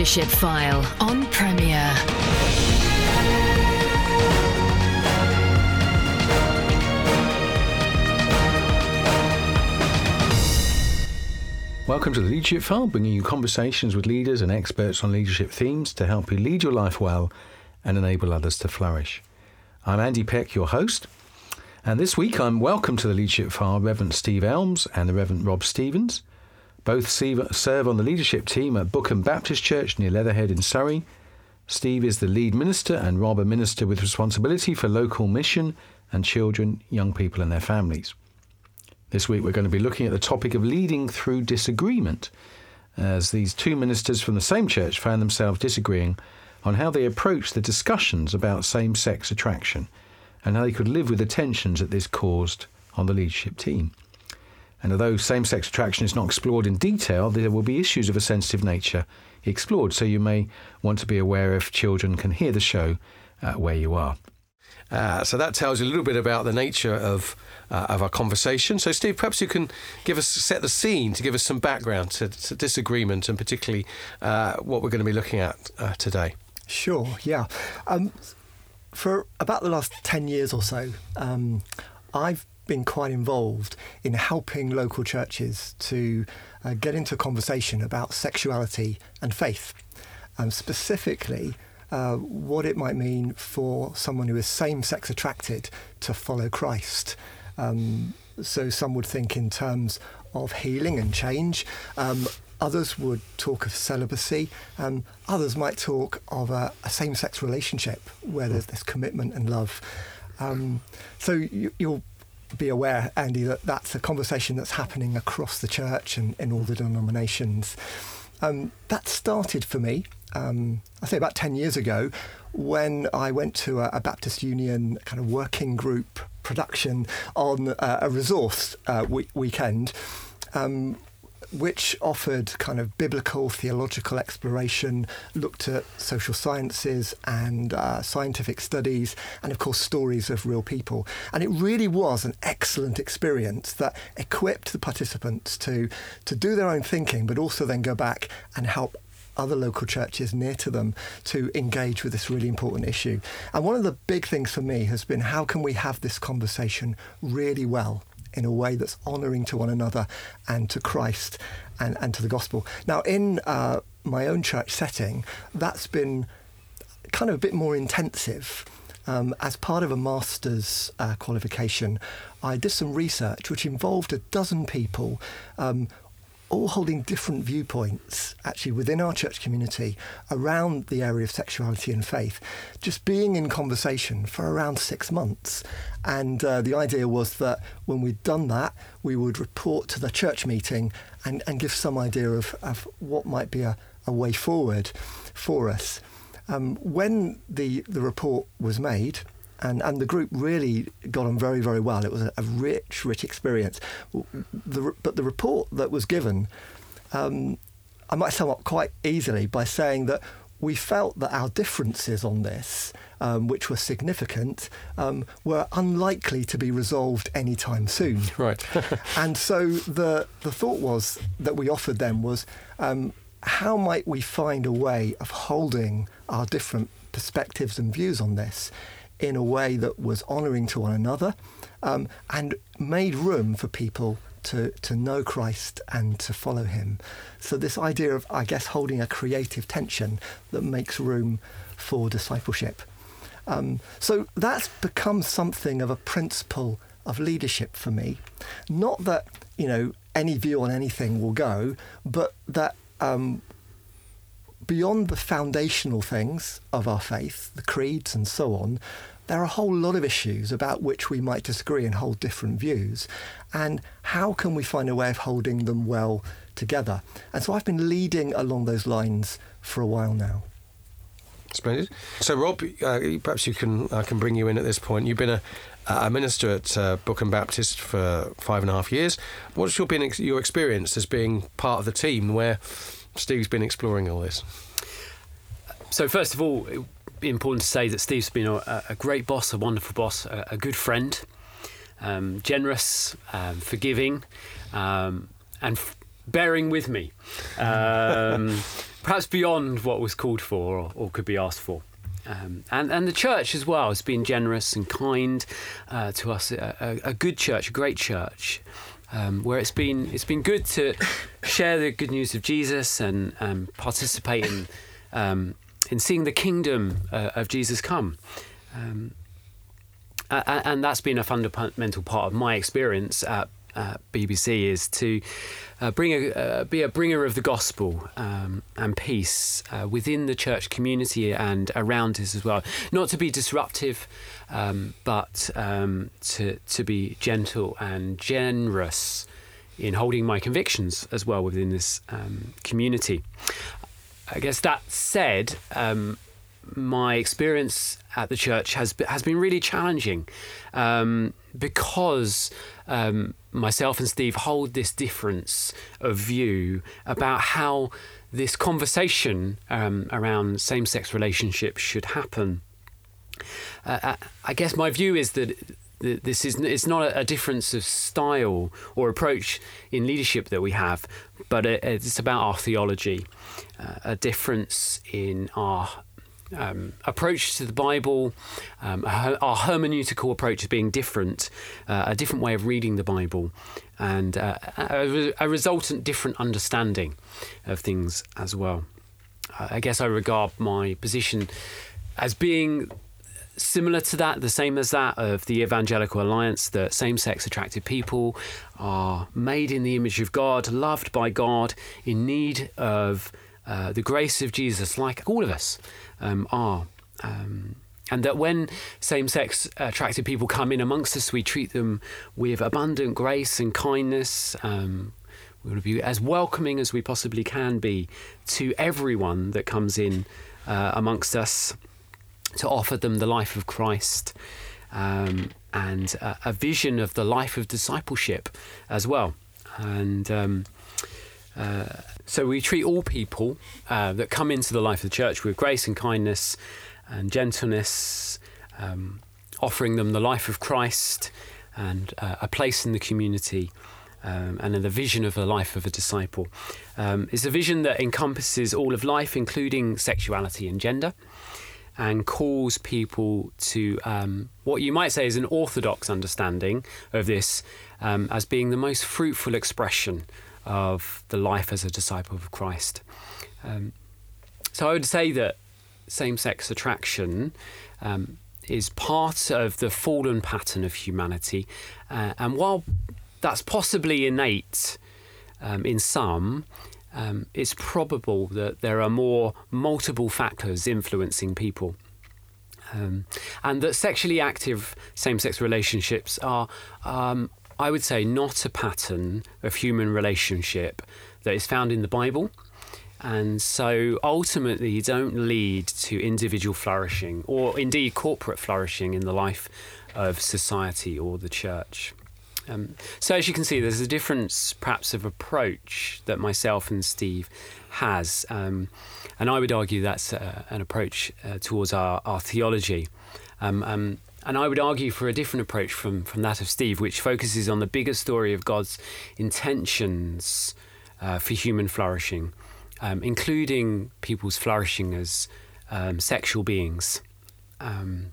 Leadership File on Premier. Welcome to the Leadership File, bringing you conversations with leaders and experts on leadership themes to help you lead your life well and enable others to flourish. I'm Andy Peck, your host, and this week I'm welcome to the Leadership File Reverend Steve Elmes and the Reverend Rob Stevens. Both serve on the leadership team at Bookham Baptist Church near Leatherhead in Surrey. Steve is the lead minister and Rob a minister with responsibility for local mission and children, young people and their families. This week we're going to be looking at the topic of leading through disagreement, as these two ministers from the same church found themselves disagreeing on how they approach the discussions about same sex attraction and how they could live with the tensions that this caused on the leadership team. And although same sex attraction is not explored in detail, there will be issues of a sensitive nature explored, so you may want to be aware if children can hear the show uh, where you are. Uh, so that tells you a little bit about the nature of uh, of our conversation. So, Steve, perhaps you can give us set the scene to give us some background to, to disagreement and particularly uh, what we're going to be looking at uh, today. Sure. Yeah. Um, for about the last ten years or so, um, I've been quite involved in helping local churches to uh, get into a conversation about sexuality and faith, um, specifically. Uh, what it might mean for someone who is same sex attracted to follow Christ. Um, so some would think in terms of healing and change. Um, others would talk of celibacy. Um, others might talk of a, a same sex relationship where there's this commitment and love. Um, so you, will be aware, Andy, that that's a conversation that's happening across the church and in all the denominations. Um, that started for me, um, I say about 10 years ago, when I went to a, a Baptist Union kind of working group production on uh, a resource uh, we- weekend. Um, which offered kind of biblical theological exploration, looked at social sciences and uh, scientific studies, and of course, stories of real people. And it really was an excellent experience that equipped the participants to, to do their own thinking, but also then go back and help other local churches near to them to engage with this really important issue. And one of the big things for me has been how can we have this conversation really well in a way that's honouring to one another and to Christ and, and to the gospel. Now, in uh, my own church setting, that's been kind of a bit more intensive. Um, as part of a master's uh, qualification, I did some research which involved a dozen people um, all holding different viewpoints actually within our church community around the area of sexuality and faith, just being in conversation for around six months. And uh, the idea was that when we'd done that, we would report to the church meeting and, and give some idea of, of what might be a, a way forward for us. Um, when the, the report was made, and and the group really got on very very well. It was a, a rich rich experience. The, but the report that was given, um, I might sum up quite easily by saying that we felt that our differences on this, um, which were significant, um, were unlikely to be resolved anytime soon. Right. and so the the thought was that we offered them was um, how might we find a way of holding our different perspectives and views on this in a way that was honouring to one another um, and made room for people to, to know Christ and to follow him. So, this idea of, I guess, holding a creative tension that makes room for discipleship. Um, so, that's become something of a principle of leadership for me. Not that, you know, any view on anything will go, but that um, beyond the foundational things of our faith, the creeds and so on, there are a whole lot of issues about which we might disagree and hold different views. And how can we find a way of holding them well together? And so I've been leading along those lines for a while now. Splendid. So, Rob, uh, perhaps you can I can bring you in at this point. You've been a, a minister at uh, Bookham Baptist for five and a half years. What's your been your experience as being part of the team where Steve's been exploring all this? So, first of all, it'd be important to say that Steve's been a, a great boss, a wonderful boss, a, a good friend, um, generous, um, forgiving, um, and f- bearing with me. Um, perhaps beyond what was called for or, or could be asked for. Um, and, and the church as well has been generous and kind uh, to us, a, a, a, good church, a great church. Um, where it's been it's been good to share the good news of Jesus and um, participate in um, in seeing the kingdom uh, of Jesus come. Um, and that's been a fundamental part of my experience at uh, BBC is to uh, bring a, uh, be a bringer of the gospel um, and peace uh, within the church community and around us as well. Not to be disruptive, um, but um, to to be gentle and generous in holding my convictions as well within this um, community. I guess that said, um, my experience at the church has has been really challenging um, because um, myself and Steve hold this difference of view about how this conversation um, around same-sex relationships should happen. Uh, uh I guess my view is that this is it's not a difference of style or approach in leadership that we have, but it's about our theology, uh, a difference in our um, approach to the Bible, um, our hermeneutical approach is being different, uh, a different way of reading the Bible, and uh, a, a, resultant different understanding of things as well. I guess I regard my position as being similar to that, the same as that of the Evangelical Alliance, that same sex attracted people are made in the image of God, loved by God, in need of uh, the grace of Jesus, like all of us um, are. Um, and that when same sex attracted people come in amongst us, we treat them with abundant grace and kindness. Um, we want to be as welcoming as we possibly can be to everyone that comes in uh, amongst us to offer them the life of Christ um, and a vision of the life of discipleship as well. And um, uh, so we treat all people uh, that come into the life of the church with grace and kindness and gentleness, um, offering them the life of Christ and uh, a place in the community. Um, and the vision of the life of a disciple um, is a vision that encompasses all of life, including sexuality and gender, and calls people to um, what you might say is an orthodox understanding of this um, as being the most fruitful expression of the life as a disciple of Christ. Um, so I would say that same sex attraction um, is part of the fallen pattern of humanity. Uh, and while that's possibly innate um, in some, um, it's probable that there are more multiple factors influencing people. Um, and that sexually active same sex relationships are um, I would say, not a pattern of human relationship that is found in the Bible. And so ultimately don't lead to individual flourishing or indeed corporate flourishing in the life of society or the church. Um, so, as you can see, there's a difference perhaps of approach that myself and Steve has. Um, and I would argue that's uh, an approach uh, towards our, our theology. Um, um and I would argue for a different approach from, from that of Steve, which focuses on the bigger story of God's intentions uh, for human flourishing, um, including people's flourishing as um, sexual beings. Um,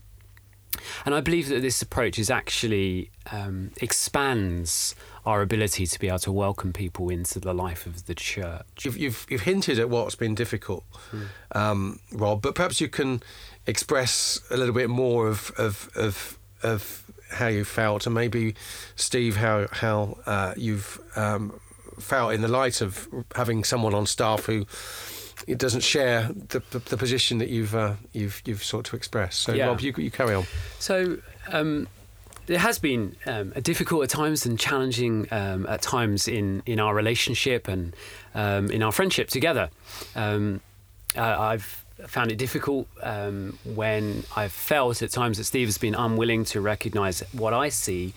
and I believe that this approach is actually um, expands our ability to be able to welcome people into the life of the church. You've, you've, you've hinted at what's been difficult, mm. Rob, but perhaps you can express a little bit more of of of, of how you felt, and maybe Steve, how how uh, you've um, felt in the light of having someone on staff who it doesn't share the, the, the position that you've uh, you've you've sought to express. So, yeah. Rob, you, you carry on. So. Um, it has been um, difficult at times and challenging um, at times in, in our relationship and um, in our friendship together. Um, uh, I've found it difficult um, when I've felt at times that Steve has been unwilling to recognise what I see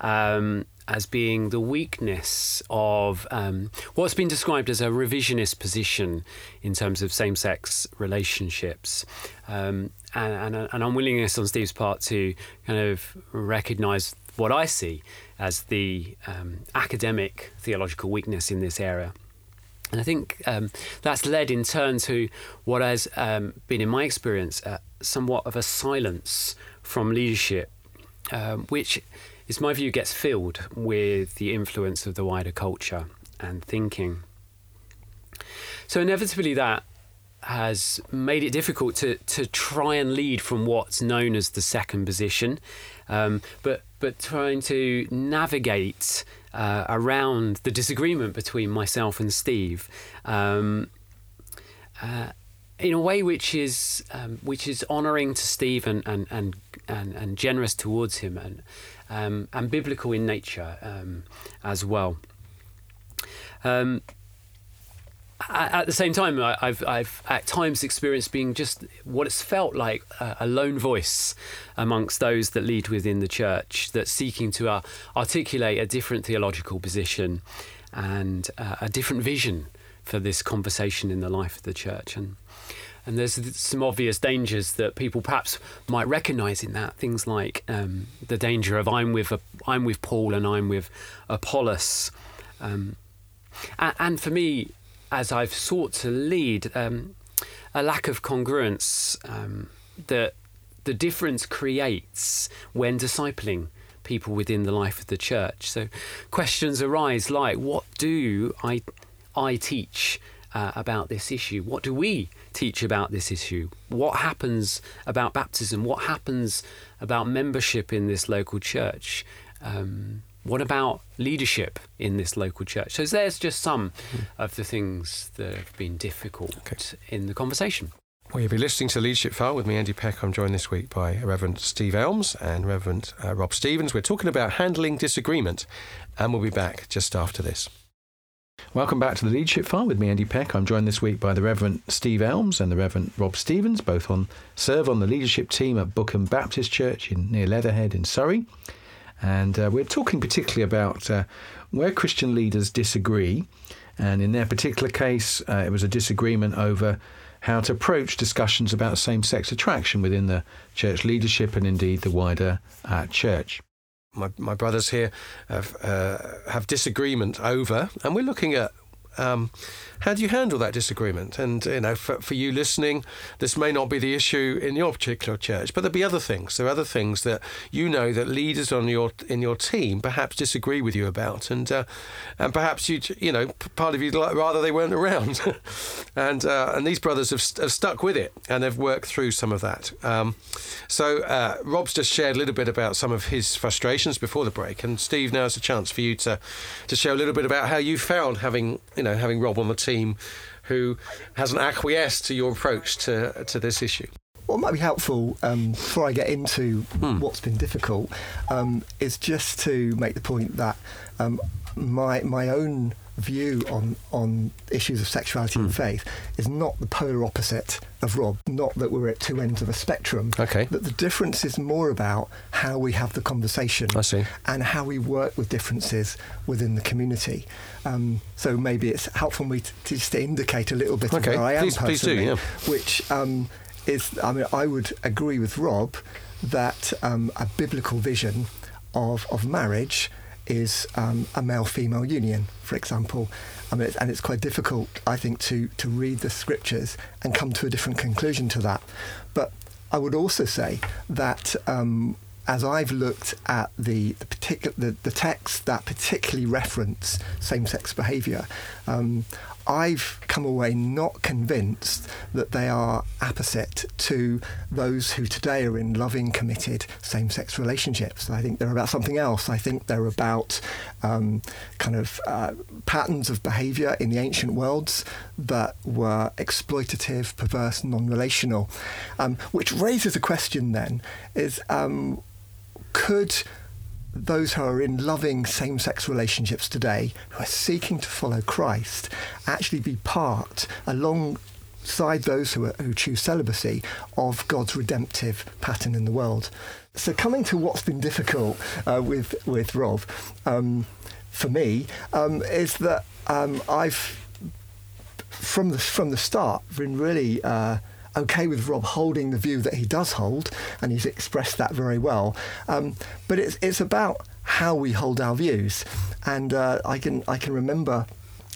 um, as being the weakness of um, what's been described as a revisionist position in terms of same sex relationships. Um, and, and, an unwillingness on Steve's part to kind of recognise what I see as the um, academic theological weakness in this area. And I think um, that's led in turn to what has um, been, in my experience, uh, somewhat of a silence from leadership, um, which is my view gets filled with the influence of the wider culture and thinking. So inevitably, that has made it difficult to, to try and lead from what's known as the second position, um, but but trying to navigate uh, around the disagreement between myself and Steve. Um, uh, in a way which is um, which is honouring to Steve and, and, and, and, and generous towards him and um, and biblical in nature um, as well. Um, at the same time, I've, I've at times experienced being just what it's felt like a, lone voice amongst those that lead within the church, that's seeking to uh, articulate a different theological position and uh, a different vision for this conversation in the life of the church. And and there's some obvious dangers that people perhaps might recognise in that. Things like um, the danger of I'm with a, I'm with Paul and I'm with Apollos. Um, and, and for me, as I've sought to lead, um, a lack of congruence um, that the difference creates when discipling people within the life of the church. So questions arise like, what do I, I teach uh, about this issue? What do we teach about this issue? What happens about baptism? What happens about membership in this local church? Um, what about leadership in this local church? So there's just some mm. of the things that have been difficult okay. in the conversation. Well, you'll be listening to Leadership File with me, Andy Peck. I'm joined this week by Reverend Steve Elmes and Reverend uh, Rob Stevens. We're talking about handling disagreement, and we'll be back just after this. Welcome back to the Leadership File with me, Andy Peck. I'm joined this week by the Reverend Steve Elmes and the Reverend Rob Stevens, both on serve on the leadership team at Bookham Baptist Church in near Leatherhead in Surrey. And uh, we're talking particularly about uh, where Christian leaders disagree. And in their particular case, uh, it was a disagreement over how to approach discussions about same sex attraction within the church leadership and indeed the wider uh, church. My, my brothers here have, uh, have disagreement over, and we're looking at um, how do you handle that disagreement? And you know, for, for you listening, this may not be the issue in your particular church, but there'll be other things. There are other things that you know that leaders on your in your team perhaps disagree with you about, and uh, and perhaps you you know part of you like rather they weren't around, and uh, and these brothers have, have, stuck with it and they've worked through some of that. Um, so uh, Rob's just shared a little bit about some of his frustrations before the break, and Steve, now is a chance for you to to share a little bit about how you found having you know having Rob on the team who hasn't acquiesced to your approach to, to this issue? What might be helpful um, before I get into hmm. what's been difficult um, is just to make the point that um, my my own view on on issues of sexuality mm. and hmm. faith is not the polar opposite of Rob. Not that we're at two ends of a spectrum. Okay. But the difference is more about how we have the conversation. I see. And how we work with differences within the community. Um, so maybe it's helpful for me to, to, just indicate a little bit okay. of where I am personally, please do, yeah. which um, is. I mean, I would agree with Rob that um, a biblical vision of of marriage is um, a male-female union, for example. I mean, it's, and it's quite difficult, I think, to to read the scriptures and come to a different conclusion to that. But I would also say that um, as I've looked at the the, particular, the, the texts that particularly reference same-sex behaviour, um, I've come away not convinced that they are opposite to those who today are in loving, committed same sex relationships. I think they're about something else. I think they're about um, kind of uh, patterns of behaviour in the ancient worlds that were exploitative, perverse, non relational. Um, which raises a question then is um, could those who are in loving same sex relationships today, who are seeking to follow Christ, actually be part, alongside those who, are, who choose celibacy, of God's redemptive pattern in the world. So, coming to what's been difficult uh, with, with Rob, um, for me, um, is that um, I've, from the, from the start, been really. Uh, okay with Rob holding the view that he does hold, and he's expressed that very well. Um, but it's it's about how we hold our views, and uh, I can I can remember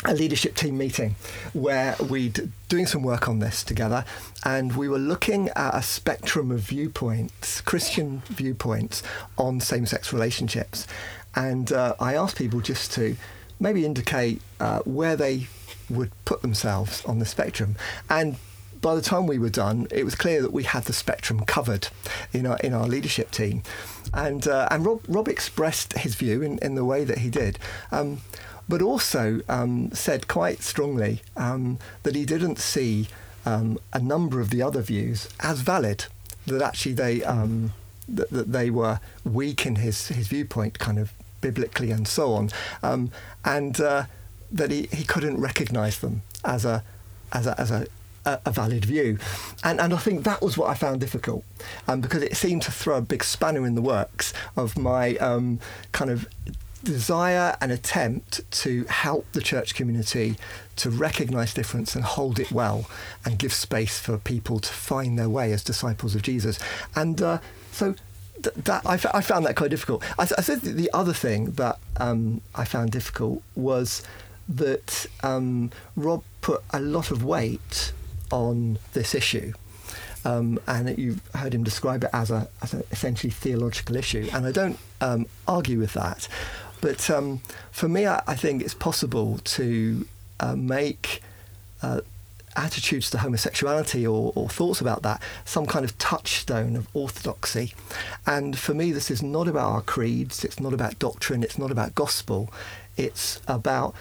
a leadership team meeting where we would doing some work on this together and we were looking at a spectrum of viewpoints christian viewpoints on same-sex relationships. And uh, i asked people just to maybe indicate uh, where they would put themselves on the spectrum. And by the time we were done, it was clear that we had the spectrum covered in our in our leadership team, and uh, and Rob Rob expressed his view in, in the way that he did. Um, but also um, said quite strongly um, that he didn't see um, a number of the other views as valid. That actually they um, that, that, they were weak in his his viewpoint, kind of biblically and so on, um, and uh, that he, he couldn't recognise them as a as a, as a a, valid view. And, and I think that was what I found difficult um, because it seemed to throw a big spanner in the works of my um, kind of desire and attempt to help the church community to recognize difference and hold it well and give space for people to find their way as disciples of Jesus. And uh, so th- that I, f- I found that quite difficult. I, th- I said the other thing that um, I found difficult was that um, Rob put a lot of weight on this issue. Um, and you've heard him describe it as a, as essentially theological issue, and I don't um, argue with that. But um, for me, I, I, think it's possible to uh, make uh, attitudes to homosexuality or, or, thoughts about that some kind of touchstone of orthodoxy. And for me, this is not about our creeds, it's not about doctrine, it's not about gospel, it's about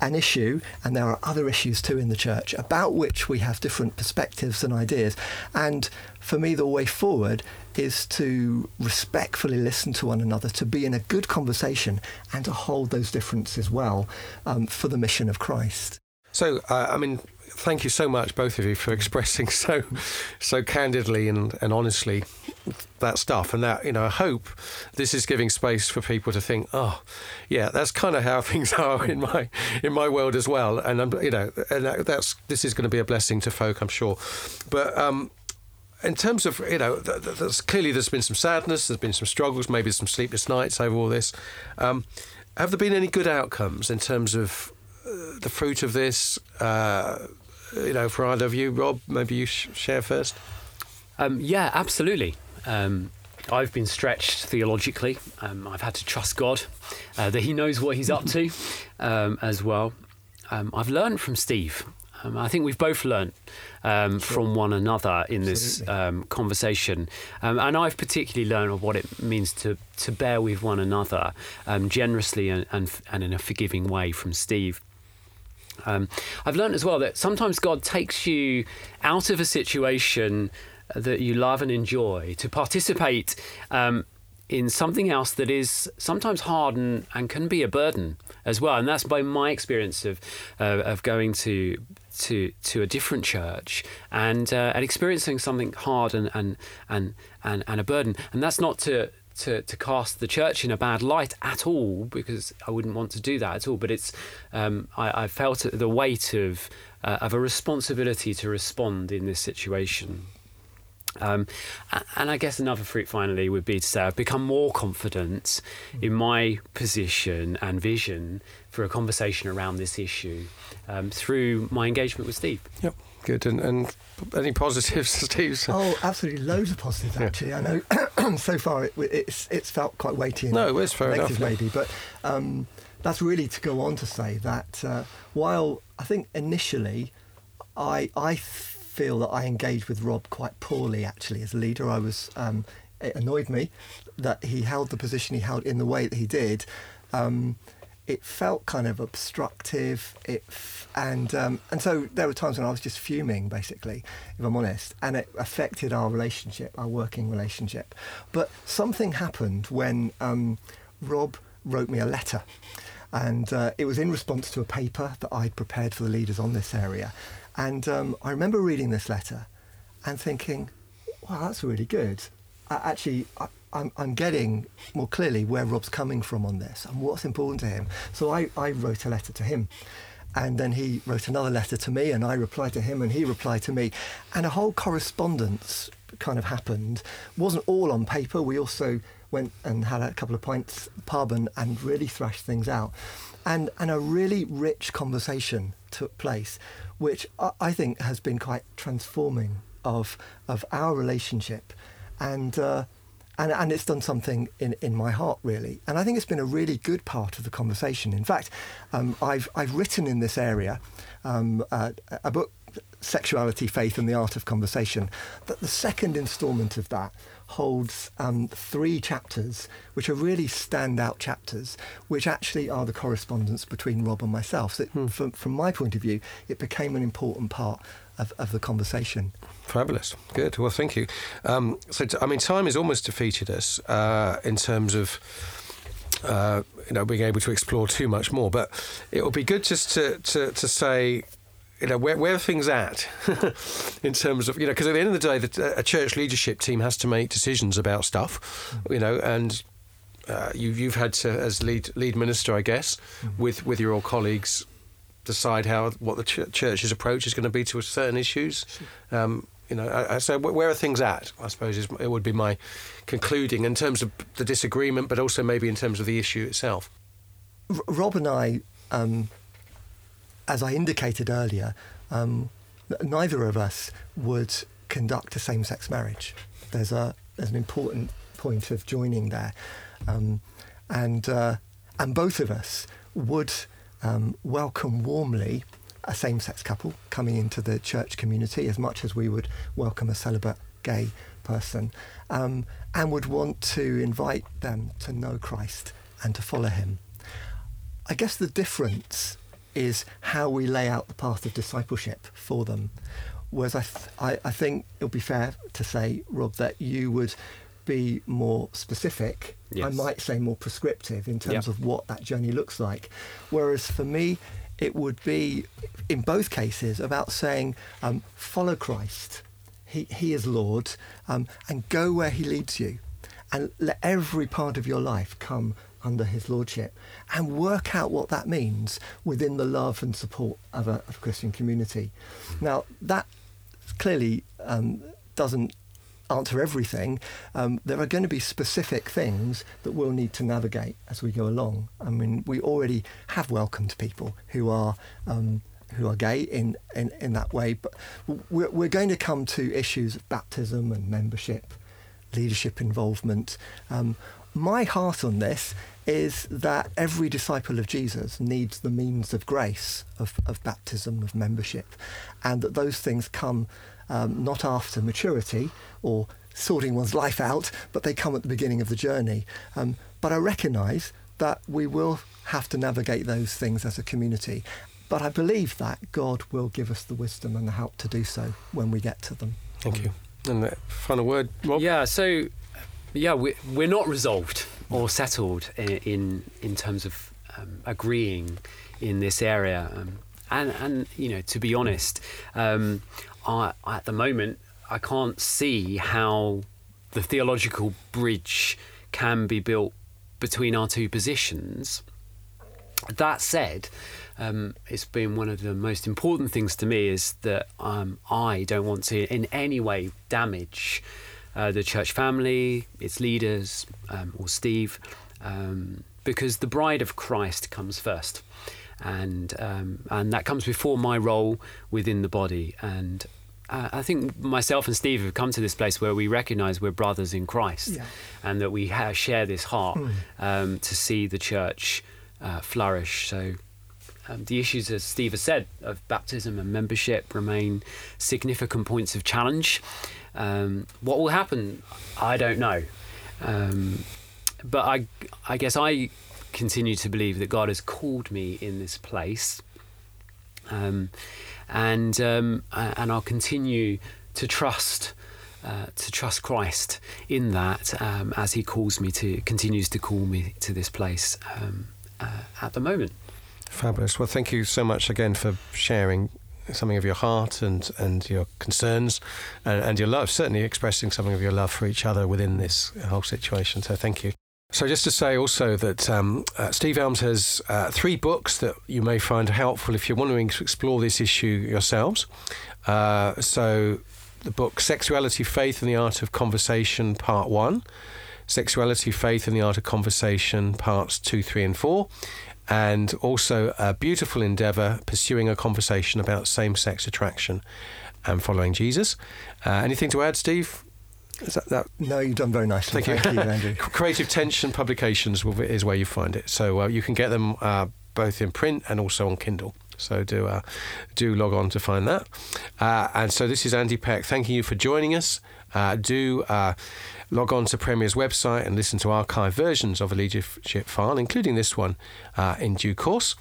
an issue, and there are other issues too in the church about which we have different perspectives and ideas. And for me, the way forward is to respectfully listen to one another, to be in a good conversation, and to hold those differences well um, for the mission of Christ. So, uh, I mean, thank you so much, both of you, for expressing so so candidly and, and honestly that stuff. And that, you know, I hope this is giving space for people to think, oh, yeah, that's kind of how things are in my in my world as well. And I'm, you know, and that's this is going to be a blessing to folk, I'm sure. But um, in terms of you know, there's, clearly there's been some sadness, there's been some struggles, maybe some sleepless nights over all this. Um, have there been any good outcomes in terms of uh, the fruit of this? Uh, you know, for either of you, Rob, maybe you sh- share first. Um, yeah, absolutely. Um, I've been stretched theologically. Um, I've had to trust God uh, that He knows what He's up to um, as well. Um, I've learned from Steve. Um, I think we've both learned um, sure. from one another in this um, conversation, and I've particularly learned of what it means to to bear with one another generously and, and, and in a forgiving way from Steve. Um, I've learned as well that sometimes God takes you out of a situation that you love and enjoy to participate um, in something else that is sometimes hard and, and can be a burden as well. And that's by my experience of uh, of going to to to a different church and uh, and experiencing something hard and and and and, and a burden. And that's not to to, to cast the church in a bad light at all because I wouldn't want to do that at all. But it's um, I, I, felt the weight of uh, of a responsibility to respond in this situation. Um, and I guess another fruit finally would be to say I've become more confident in my position and vision for a conversation around this issue um, through my engagement with Steve. Yep, good. And, and any positives, Steve? Oh, absolutely, loads of positives. Actually, yeah. I know so far it, it's it's felt quite weighty. And no, it's fair enough. Maybe, but um, that's really to go on to say that uh, while I think initially I I feel that I engaged with Rob quite poorly actually as a leader. I was um, it annoyed me that he held the position he held in the way that he did. Um, it felt kind of obstructive. It f- and um, and so there were times when I was just fuming, basically, if I'm honest, and it affected our relationship, our working relationship. But something happened when um, Rob wrote me a letter, and uh, it was in response to a paper that I'd prepared for the leaders on this area, and um, I remember reading this letter and thinking, "Wow, that's really good." I, actually, I, I'm, I'm getting more clearly where Rob's coming from on this and what's important to him. So I, I wrote a letter to him. And then he wrote another letter to me, and I replied to him, and he replied to me. And a whole correspondence kind of happened. wasn't all on paper. We also went and had a couple of pints pub and, and really thrashed things out. and and a really rich conversation took place, which I, I think has been quite transforming of of our relationship, and. Uh, and, and it's done something in, in my heart really. And I think it's been a really good part of the conversation. In fact um, I've, I've written in this area um, uh, a book sexuality faith and the art of conversation that the second installment of that holds um, three chapters, which are really standout chapters, which actually are the correspondence between Rob and myself. So, hmm. from, from my point of view, it became an important part of, of the conversation. Fabulous. Good. Well, thank you. Um, so, t- I mean, time has almost defeated us uh, in terms of. Uh, you know, being able to explore too much more, but it would be good just to, to, to say you know, where, where are things at in terms of, you know, because at the end of the day, the, a church leadership team has to make decisions about stuff, you know, and uh, you, you've had to, as lead lead minister, I guess, mm-hmm. with, with your old colleagues, decide how what the ch- church's approach is going to be to certain issues. Um, you know, I, I, so where are things at? I suppose is, it would be my concluding in terms of the disagreement, but also maybe in terms of the issue itself. R- Rob and I um, as I indicated earlier, um, neither of us would conduct a same-sex marriage. There's a there's an important point of joining there, um, and uh, and both of us would um, welcome warmly a same-sex couple coming into the church community as much as we would welcome a celibate gay person, um, and would want to invite them to know Christ and to follow Him. I guess the difference is how we lay out the path of discipleship for them. Whereas I, th- I, I think it would be fair to say, Rob, that you would be more specific. Yes. I might say more prescriptive in terms of what that journey looks like. Whereas for me, it would be, in both cases, about saying, um, follow Christ. He, he is Lord, um, and go where He leads you. And let every part of your life come under his lordship and work out what that means within the love and support of a, of a Christian community. Now, that clearly um, doesn't answer everything. Um, there are going to be specific things that we'll need to navigate as we go along. I mean, we already have welcomed people who are. Um, who are gay in, in, in that way, but we're, we're going to come to issues of baptism and membership, leadership involvement. Um, my heart on this is that every disciple of Jesus needs the means of grace, of, of baptism, of membership, and that those things come um, not after maturity or sorting one's life out, but they come at the beginning of the journey. Um, but I recognise that we will have to navigate those things as a community. But I believe that God will give us the wisdom and the help to do so when we get to them. Thank you. And the final word, Rob? Yeah, so yeah, we, we're not resolved or settled in in, in terms of um, agreeing in this area. Um, and and you know, to be honest, um, I, at the moment I can't see how the theological bridge can be built between our two positions. That said, um, it's been one of the most important things to me is that um, I don't want to in any way damage uh, the church family, its leaders, um, or Steve, um, because the bride of Christ comes first, and um, and that comes before my role within the body. And I think myself and Steve have come to this place where we recognise we're brothers in Christ, yeah. and that we ha- share this heart mm. to see the church uh, flourish. So. Um, the issues, as Steve has said, of baptism and membership remain significant points of challenge. Um, what will happen, I don't know. Um, but I, I guess I continue to believe that God has called me in this place, um, and um, and I'll continue to trust. Uh, to trust Christ in that um, as He calls me to, continues to call me to this place um, uh, at the moment. Fabulous. Well, thank you so much again for sharing something of your heart and, and your concerns and, and your love, certainly expressing something of your love for each other within this whole situation. So thank you. So, just to say also that um, uh, Steve Elmes has uh, three books that you may find helpful if you're wanting to explore this issue yourselves. Uh, so, the book Sexuality, Faith, and the Art of Conversation, Part 1, Sexuality, Faith, and the Art of Conversation, Parts 2, 3, and 4, and also a beautiful endeavour pursuing a conversation about same sex attraction and following Jesus. Uh, anything to add, Steve? Is that, that No, you've done very nicely. Thank Thank, you. you. Andrew. Creative Tension Publications is where you find it. So uh, you can get them uh, both in print and also on Kindle. So do uh, do log on to find that. Uh, and so this is Andy Peck. Thanking you for joining us. Uh, do uh, log on to Premier's website and listen to archive versions of a leadership file, including this one, uh, in due course.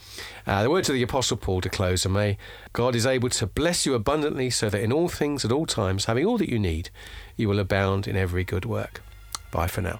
Uh, the words of the Apostle Paul to close are May God is able to bless you abundantly so that in all things at all times, having all that you need, you will abound in every good work. Bye for now.